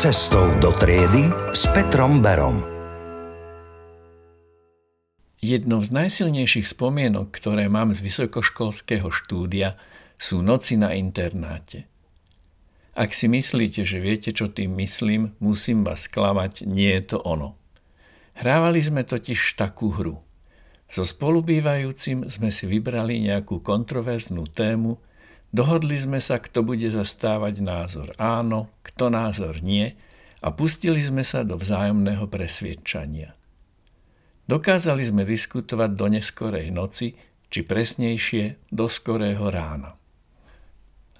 Cestou do triedy s Petrom Berom. Jednou z najsilnejších spomienok, ktoré mám z vysokoškolského štúdia, sú noci na internáte. Ak si myslíte, že viete, čo tým myslím, musím vás sklamať, nie je to ono. Hrávali sme totiž takú hru. So spolubývajúcim sme si vybrali nejakú kontroverznú tému, dohodli sme sa, kto bude zastávať názor áno, kto názor nie a pustili sme sa do vzájomného presviedčania. Dokázali sme diskutovať do neskorej noci, či presnejšie do skorého rána.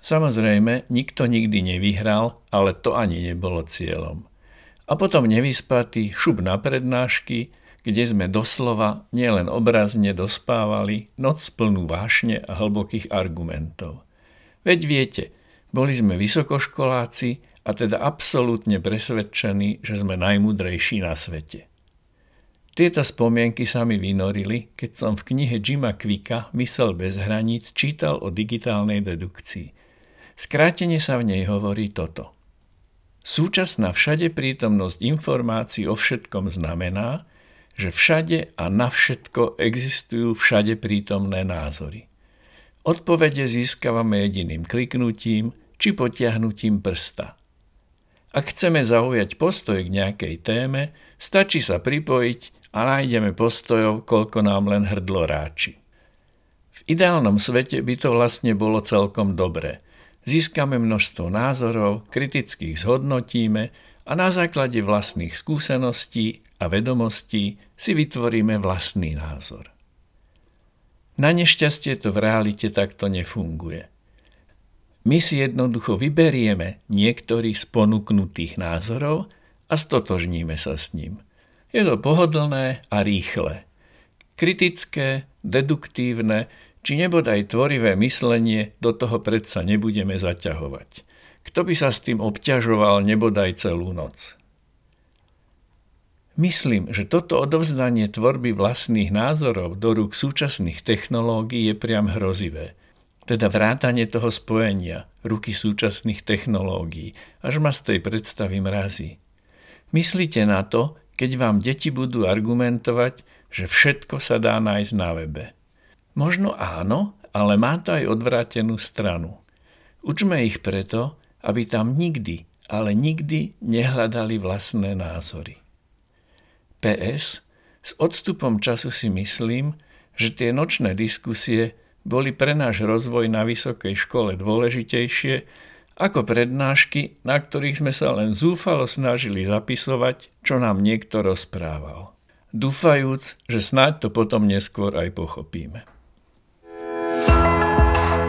Samozrejme, nikto nikdy nevyhral, ale to ani nebolo cieľom. A potom nevyspatý šup na prednášky, kde sme doslova nielen obrazne dospávali noc plnú vášne a hlbokých argumentov. Veď viete, boli sme vysokoškoláci a teda absolútne presvedčení, že sme najmudrejší na svete. Tieto spomienky sa mi vynorili, keď som v knihe Jima Quicka Mysel bez hraníc čítal o digitálnej dedukcii. Skrátene sa v nej hovorí toto. Súčasná všade prítomnosť informácií o všetkom znamená, že všade a na všetko existujú všade prítomné názory. Odpovede získavame jediným kliknutím či potiahnutím prsta. Ak chceme zaujať postoj k nejakej téme, stačí sa pripojiť a nájdeme postojov, koľko nám len hrdlo ráči. V ideálnom svete by to vlastne bolo celkom dobré. Získame množstvo názorov, kriticky ich zhodnotíme a na základe vlastných skúseností a vedomostí si vytvoríme vlastný názor. Na nešťastie to v realite takto nefunguje. My si jednoducho vyberieme niektorý z ponúknutých názorov a stotožníme sa s ním – je to pohodlné a rýchle. Kritické, deduktívne, či nebodaj tvorivé myslenie do toho predsa nebudeme zaťahovať. Kto by sa s tým obťažoval nebodaj celú noc? Myslím, že toto odovzdanie tvorby vlastných názorov do rúk súčasných technológií je priam hrozivé. Teda vrátanie toho spojenia, ruky súčasných technológií, až ma z tej predstavy mrazí. Myslíte na to, keď vám deti budú argumentovať, že všetko sa dá nájsť na webe. Možno áno, ale má to aj odvrátenú stranu. Učme ich preto, aby tam nikdy, ale nikdy nehľadali vlastné názory. PS. S odstupom času si myslím, že tie nočné diskusie boli pre náš rozvoj na vysokej škole dôležitejšie ako prednášky, na ktorých sme sa len zúfalo snažili zapisovať, čo nám niekto rozprával. Dúfajúc, že snáď to potom neskôr aj pochopíme.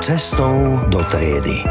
Cestou do triedy.